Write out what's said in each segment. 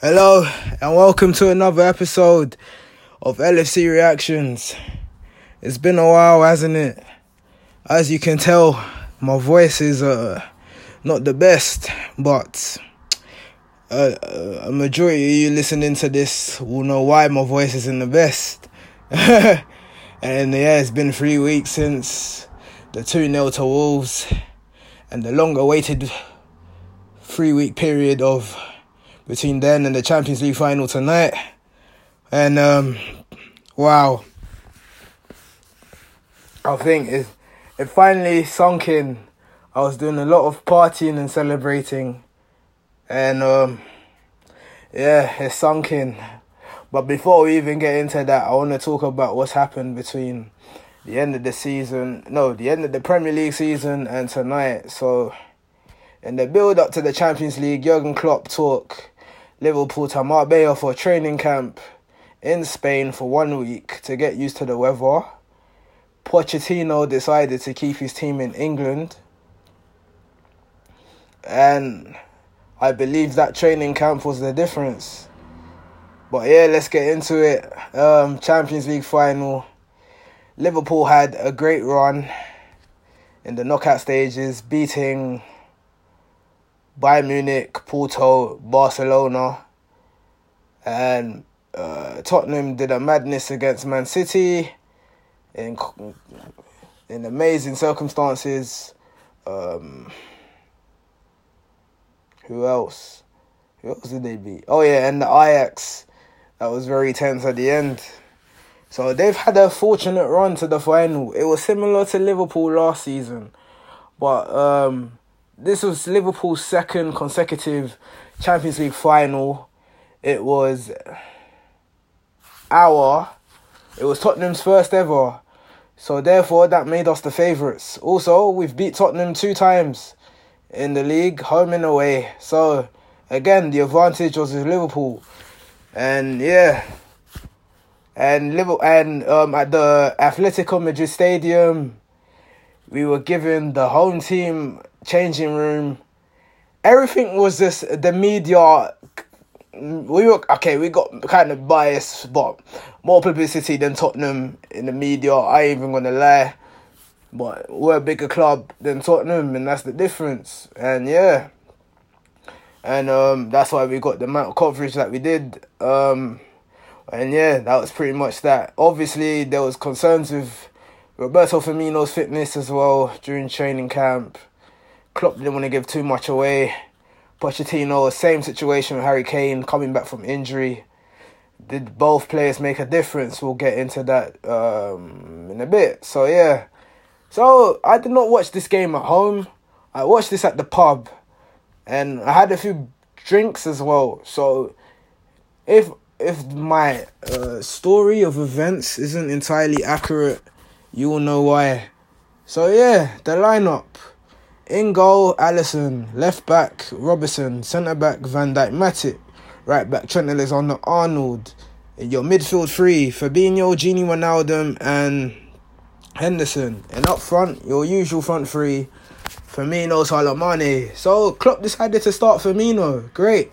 Hello, and welcome to another episode of LFC Reactions. It's been a while, hasn't it? As you can tell, my voice is uh, not the best, but uh, a majority of you listening to this will know why my voice isn't the best. and yeah, it's been three weeks since the 2 0 to Wolves and the long awaited three week period of between then and the Champions League final tonight. And um, wow, I think it it finally sunk in. I was doing a lot of partying and celebrating, and um, yeah, it sunk in. But before we even get into that, I want to talk about what's happened between the end of the season, no, the end of the Premier League season and tonight. So, in the build up to the Champions League, Jurgen Klopp took Liverpool to Marbella for a training camp in Spain for one week to get used to the weather. Pochettino decided to keep his team in England. And I believe that training camp was the difference. But yeah, let's get into it. Um, Champions League final. Liverpool had a great run in the knockout stages, beating Bayern Munich, Porto, Barcelona, and uh, Tottenham did a madness against Man City in in amazing circumstances. Um, who else? Who else did they beat? Oh yeah, and the Ajax. That was very tense at the end. So they've had a fortunate run to the final. It was similar to Liverpool last season, but um, this was Liverpool's second consecutive Champions League final. It was our, it was Tottenham's first ever. So therefore, that made us the favourites. Also, we've beat Tottenham two times in the league, home and away. So again, the advantage was with Liverpool, and yeah, and Liverpool and um at the Atletico Madrid Stadium, we were given the home team changing room. Everything was just the media. We were okay. We got kind of biased, but more publicity than Tottenham in the media. I ain't even gonna lie, but we're a bigger club than Tottenham, and that's the difference. And yeah, and um, that's why we got the amount of coverage that we did. Um, and yeah, that was pretty much that. Obviously, there was concerns with Roberto Firmino's fitness as well during training camp. Klopp didn't want to give too much away. Pochettino, same situation with Harry Kane coming back from injury. Did both players make a difference? We'll get into that um, in a bit. So yeah, so I did not watch this game at home. I watched this at the pub, and I had a few drinks as well. So if if my uh, story of events isn't entirely accurate, you will know why. So yeah, the lineup. In goal, Alisson. Left back, Robertson. Centre back, Van Dijk Matip. Right back, Trent Alexander Arnold. Your midfield three, Fabinho, Gini Wijnaldum, and Henderson. And up front, your usual front three, Firmino, Salah Mane. So Klopp decided to start Firmino. Great.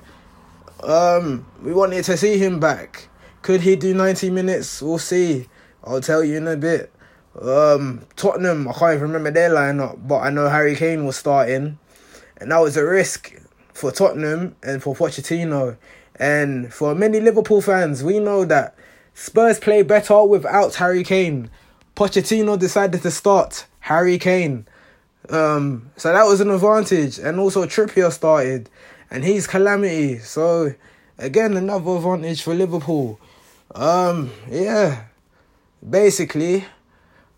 Um, we wanted to see him back. Could he do 90 minutes? We'll see. I'll tell you in a bit. Um, Tottenham, I can't even remember their lineup, but I know Harry Kane was starting, and that was a risk for Tottenham and for Pochettino. And for many Liverpool fans, we know that Spurs play better without Harry Kane. Pochettino decided to start Harry Kane. Um, so that was an advantage. And also Trippier started, and he's calamity. So again, another advantage for Liverpool. Um, yeah, basically,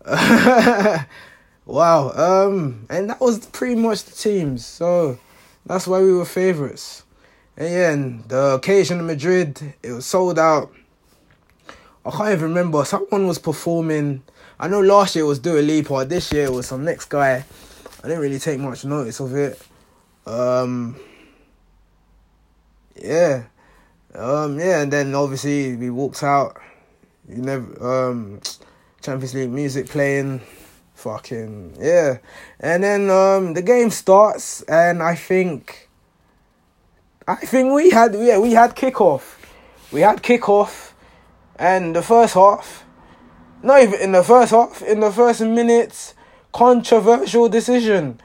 wow. Um, and that was pretty much the teams. So that's why we were favorites. And yeah, and the occasion in Madrid, it was sold out. I can't even remember. Someone was performing. I know last year it was Dua Lipa. This year it was some next guy. I didn't really take much notice of it. Um, yeah, um, yeah, and then obviously we walked out. You never um Champions League music playing. Fucking yeah. And then um the game starts and I think I think we had yeah we had kickoff, we had kickoff, and the first half, not even in the first half, in the first minutes, controversial decision.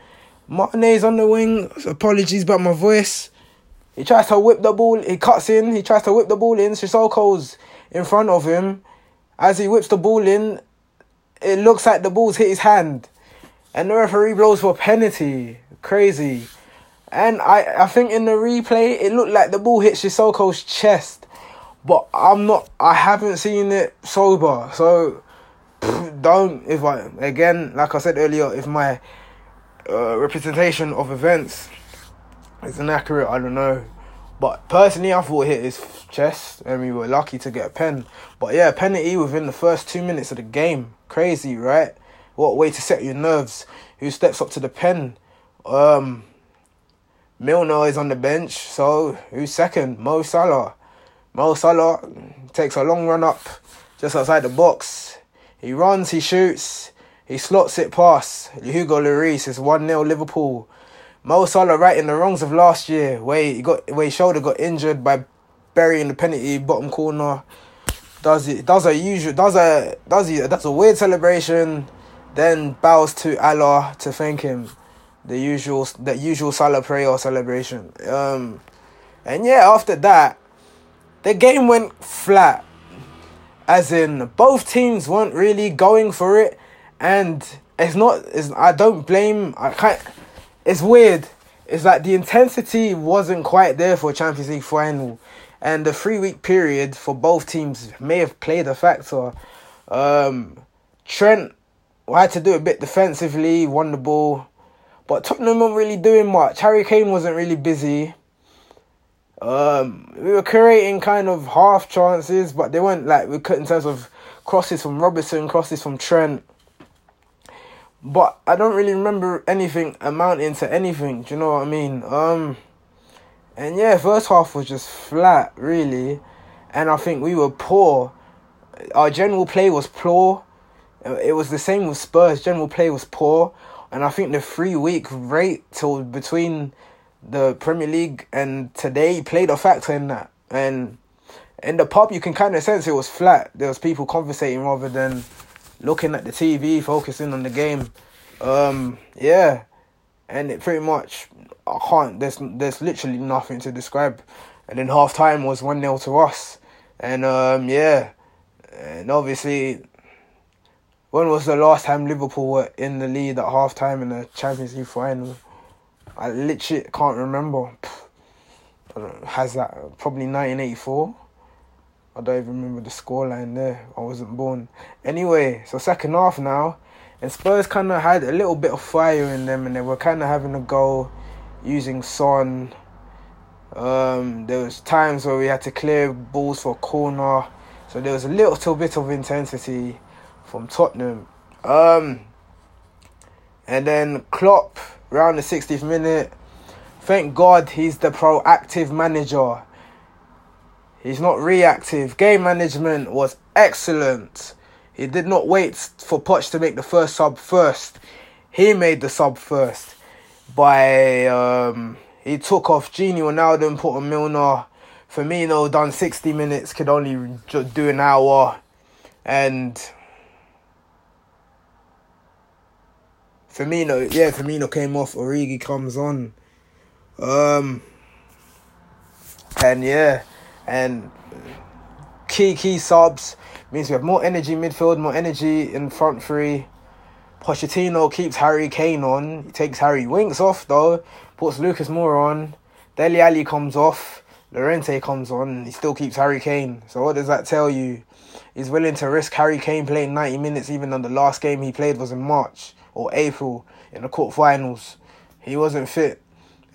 Mane's on the wing. Apologies about my voice. He tries to whip the ball. He cuts in. He tries to whip the ball in. Sissoko's in front of him. As he whips the ball in, it looks like the ball's hit his hand, and the referee blows for a penalty. Crazy. And I, I think in the replay, it looked like the ball hit Sissoko's chest. But I'm not, I haven't seen it sober. So, don't, if I, again, like I said earlier, if my uh, representation of events is inaccurate, I don't know. But personally, I thought it hit his chest, and we were lucky to get a pen. But yeah, penalty within the first two minutes of the game. Crazy, right? What way to set your nerves? Who steps up to the pen? Um, Milner is on the bench, so who's second? Mo Salah. Mo Salah takes a long run up just outside the box. He runs, he shoots, he slots it past. Hugo Lloris is 1 0 Liverpool. Mo Salah right in the wrongs of last year, where he got where his shoulder got injured by burying the penalty bottom corner. Does it does a usual does a does he that's a weird celebration, then bows to Allah to thank him. The usual the usual Salah prayer celebration. Um and yeah, after that, the game went flat. As in both teams weren't really going for it and it's not it's, I don't blame I can't it's weird. It's like the intensity wasn't quite there for Champions League final, and the three week period for both teams may have played a factor. Um, Trent had to do a bit defensively, won the ball, but Tottenham weren't really doing much. Harry Kane wasn't really busy. Um, we were creating kind of half chances, but they weren't like we cut in terms of crosses from Robertson, crosses from Trent. But I don't really remember anything amounting to anything. Do you know what I mean? Um, and yeah, first half was just flat, really, and I think we were poor. Our general play was poor. It was the same with Spurs. General play was poor, and I think the three week rate till between the Premier League and today played a factor in that. And in the pub, you can kind of sense it was flat. There was people conversating rather than looking at the TV, focusing on the game. Um, yeah, and it pretty much I can't. There's there's literally nothing to describe. And then half time was one 0 to us, and um, yeah, and obviously. When was the last time Liverpool were in the lead at half time in the Champions League final? I literally can't remember. Has that probably 1984? I don't even remember the scoreline there. I wasn't born. Anyway, so second half now, and Spurs kind of had a little bit of fire in them, and they were kind of having a go using Son. Um, there was times where we had to clear balls for a corner, so there was a little bit of intensity from Tottenham. Um, and then Klopp, around the 60th minute, thank God he's the proactive manager He's not reactive. Game management was excellent. He did not wait for Poch to make the first sub first. He made the sub first. By um, he took off Gini Wijnaldum and put on Milner. Firmino done sixty minutes, could only do an hour, and Firmino, yeah, Firmino came off. Origi comes on, um, and yeah, and key key subs means we have more energy midfield, more energy in front three. Pochettino keeps Harry Kane on. He takes Harry Winks off though, puts Lucas Moura on. Dele Alli comes off. Llorente comes on. He still keeps Harry Kane. So what does that tell you? He's willing to risk Harry Kane playing 90 minutes even though the last game he played was in March or April in the quarterfinals. He wasn't fit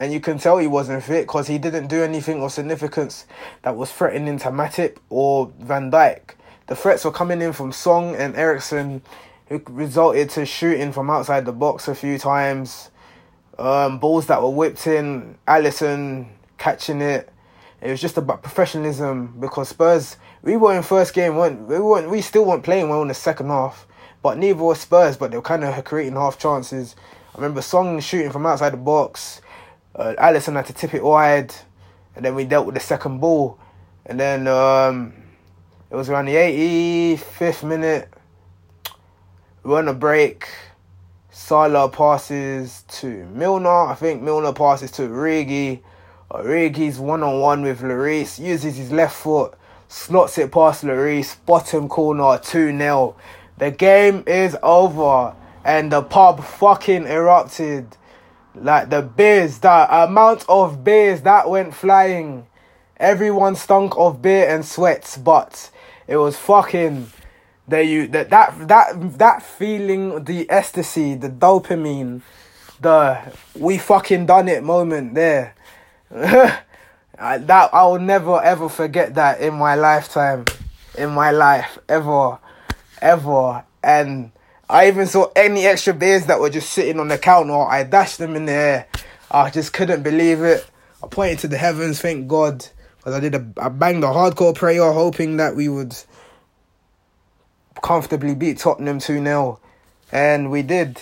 and you can tell he wasn't fit because he didn't do anything of significance that was threatening to Matip or Van Dijk. The threats were coming in from Son and Eriksen, who resulted to shooting from outside the box a few times. Um, balls that were whipped in, Alisson catching it. It was just about professionalism because Spurs we were in first game weren't we weren't we still weren't playing well in the second half, but neither were Spurs. But they were kind of creating half chances. I remember Son shooting from outside the box. Uh, Alisson had to tip it wide, and then we dealt with the second ball, and then um, it was around the 85th minute. We were on a break. Salah passes to Milner. I think Milner passes to Origi. Origi's one on one with Lloris. Uses his left foot. Slots it past Lloris. Bottom corner 2 0. The game is over. And the pub fucking erupted. Like the beers, the amount of beers that went flying. Everyone stunk of beer and sweats, but it was fucking that you that that that that feeling, the ecstasy, the dopamine, the we fucking done it moment there. I, that I will never ever forget that in my lifetime, in my life ever, ever. And I even saw any extra beers that were just sitting on the counter. I dashed them in the air. I just couldn't believe it. I pointed to the heavens, thank God, because I did a I banged a hardcore prayer, hoping that we would comfortably beat Tottenham 2 0. And we did.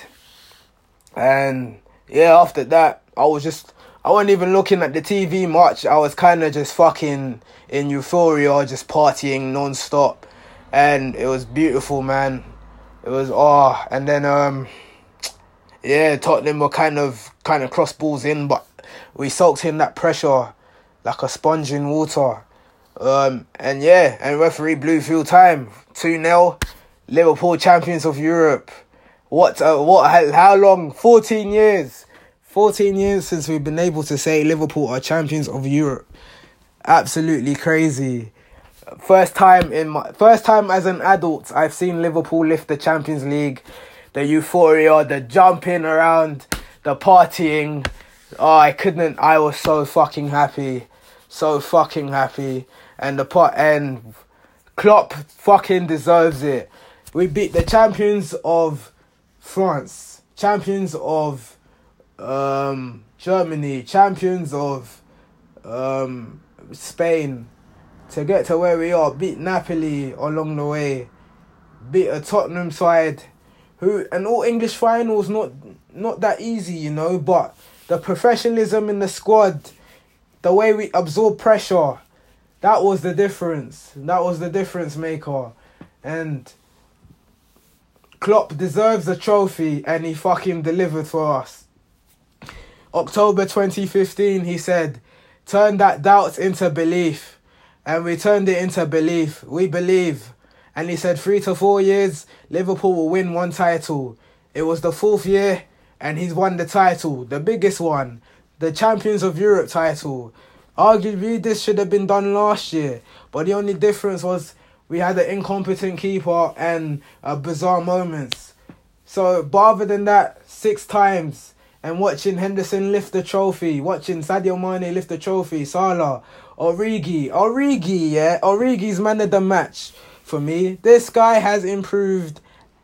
And yeah, after that, I was just, I wasn't even looking at the TV much. I was kind of just fucking in euphoria, just partying non stop. And it was beautiful, man. It was, oh, and then, um, yeah, Tottenham were kind of, kind of cross balls in, but we soaked in that pressure like a sponge in water. Um, and yeah, and referee blew full time. 2 0. Liverpool champions of Europe. What, uh, what, how long? 14 years. 14 years since we've been able to say Liverpool are champions of Europe. Absolutely crazy. First time in my first time as an adult I've seen Liverpool lift the Champions League. The euphoria, the jumping around, the partying. Oh, I couldn't I was so fucking happy. So fucking happy and the pot and Klopp fucking deserves it. We beat the champions of France, champions of um, Germany, champions of um, Spain to get to where we are. Beat Napoli along the way. Beat a Tottenham side who and all English finals not not that easy, you know, but the professionalism in the squad, the way we absorb pressure, that was the difference. That was the difference maker. And Klopp deserves a trophy and he fucking delivered for us. October 2015, he said, turn that doubt into belief. And we turned it into belief. We believe. And he said, three to four years, Liverpool will win one title. It was the fourth year, and he's won the title, the biggest one, the Champions of Europe title. Arguably, this should have been done last year, but the only difference was we had an incompetent keeper and uh, bizarre moments. So, rather than that, six times and watching Henderson lift the trophy, watching Sadio Mane lift the trophy, Salah, Origi, Origi, yeah, Origi's man of the match for me. This guy has improved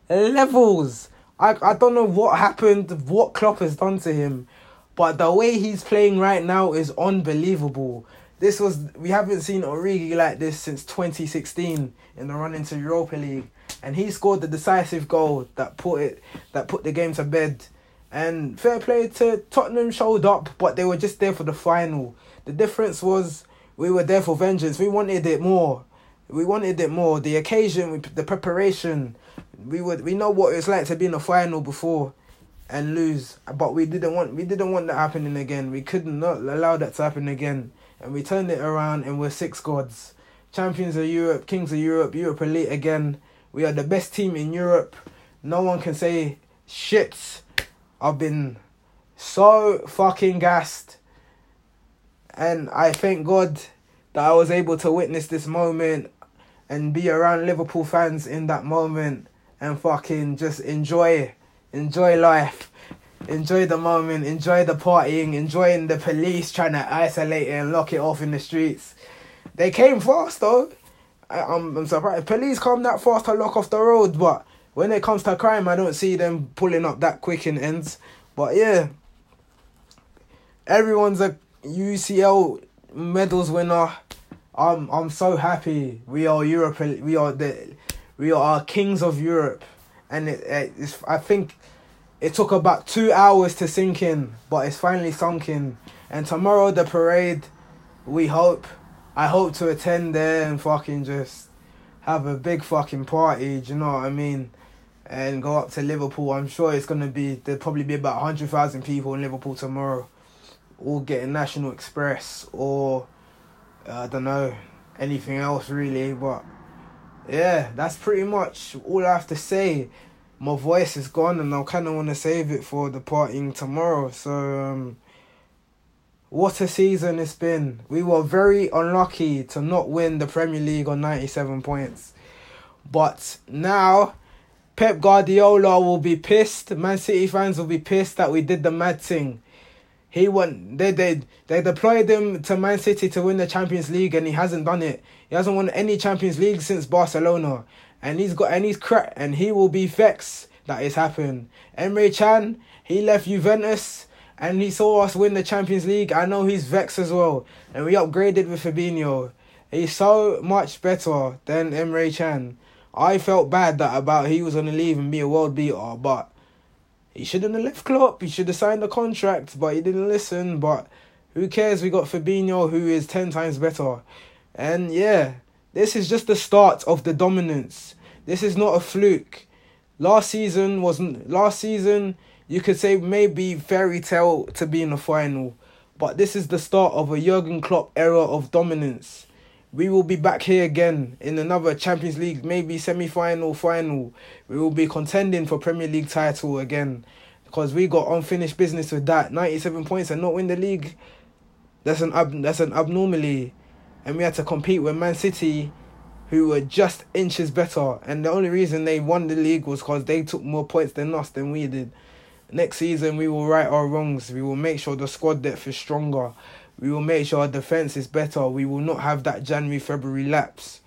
levels. I, I don't know what happened, what Klopp has done to him, but the way he's playing right now is unbelievable. This was we haven't seen Origi like this since 2016 in the run into Europa League, and he scored the decisive goal that put it that put the game to bed. And fair play to Tottenham showed up, but they were just there for the final. The difference was we were there for vengeance. We wanted it more. We wanted it more. The occasion, the preparation. We would we know what it's like to be in the final before and lose. But we didn't want we didn't want that happening again. We could not allow that to happen again. And we turned it around and we're six gods. Champions of Europe, Kings of Europe, Europe Elite again. We are the best team in Europe. No one can say shit. I've been so fucking gassed. And I thank God that I was able to witness this moment and be around Liverpool fans in that moment and fucking just enjoy enjoy life, enjoy the moment, enjoy the partying, enjoying the police trying to isolate it and lock it off in the streets. They came fast though. I, I'm, I'm surprised. Police come that fast to lock off the road, but when it comes to crime, I don't see them pulling up that quick in ends. But yeah, everyone's a UCL medals winner. I'm I'm so happy. We are Europe. We are the we are kings of Europe and it, it's, I think it took about two hours to sink in, but it's finally sunk in. And tomorrow the parade, we hope. I hope to attend there and fucking just have a big fucking party. Do you know what I mean? And go up to Liverpool. I'm sure it's gonna be there'll probably be about hundred thousand people in Liverpool tomorrow, all getting National Express or uh, I don't know anything else really. But yeah, that's pretty much all I have to say. My voice is gone, and I kind of want to save it for the partying tomorrow. So um, what a season it's been. We were very unlucky to not win the Premier League on 97 points. But now, Pep Guardiola will be pissed. Man City fans will be pissed that we did the mad thing. He won. They they they deployed him to Man City to win the Champions League, and he hasn't done it. He hasn't won any Champions League since Barcelona, and he's got and he's cracked, and he will be vexed that it's happened. Emre Can, he left Juventus and he saw us win the Champions League. I know he's vexed as well. And we upgraded with Fabinho. He's so much better than Emre Can. I felt bad that about he was gonna leave and be a world beater, but he shouldn't have left Klopp. He should have signed the contract, but he didn't listen. But who cares? We got Fabinho, who is ten times better. And yeah, this is just the start of the dominance. This is not a fluke. Last season wasn't last season you could say maybe fairy tale to be in the final, but this is the start of a Jurgen Klopp era of dominance. We will be back here again in another Champions League, maybe semi final, final. We will be contending for Premier League title again because we got unfinished business with that. 97 points and not win the league. That's an ab- that's an abnormally. And we had to compete with Man City who were just inches better. And the only reason they won the league was because they took more points than us than we did. Next season, we will right our wrongs. We will make sure the squad depth is stronger. We will make sure our defence is better. We will not have that January, February lapse.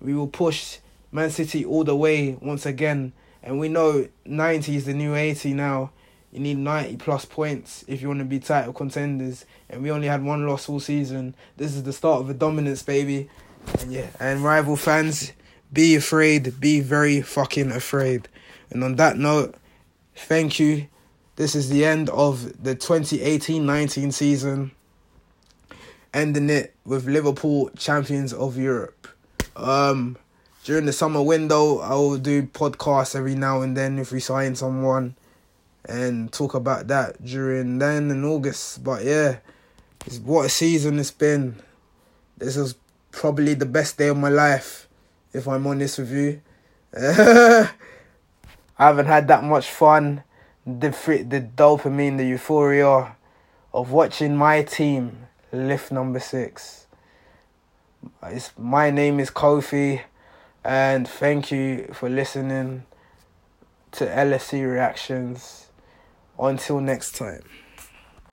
We will push Man City all the way once again. And we know 90 is the new 80 now. You need 90 plus points if you want to be title contenders. And we only had one loss all season. This is the start of a dominance, baby. And yeah, and rival fans, be afraid. Be very fucking afraid. And on that note, Thank you. This is the end of the 2018 19 season, ending it with Liverpool champions of Europe. Um, during the summer window, I will do podcasts every now and then if we sign someone and talk about that during then in August. But yeah, it's what a season it's been. This is probably the best day of my life, if I'm honest with you. I haven't had that much fun. The the dopamine, the euphoria of watching my team lift number six. It's, my name is Kofi, and thank you for listening to LFC reactions. Until next time.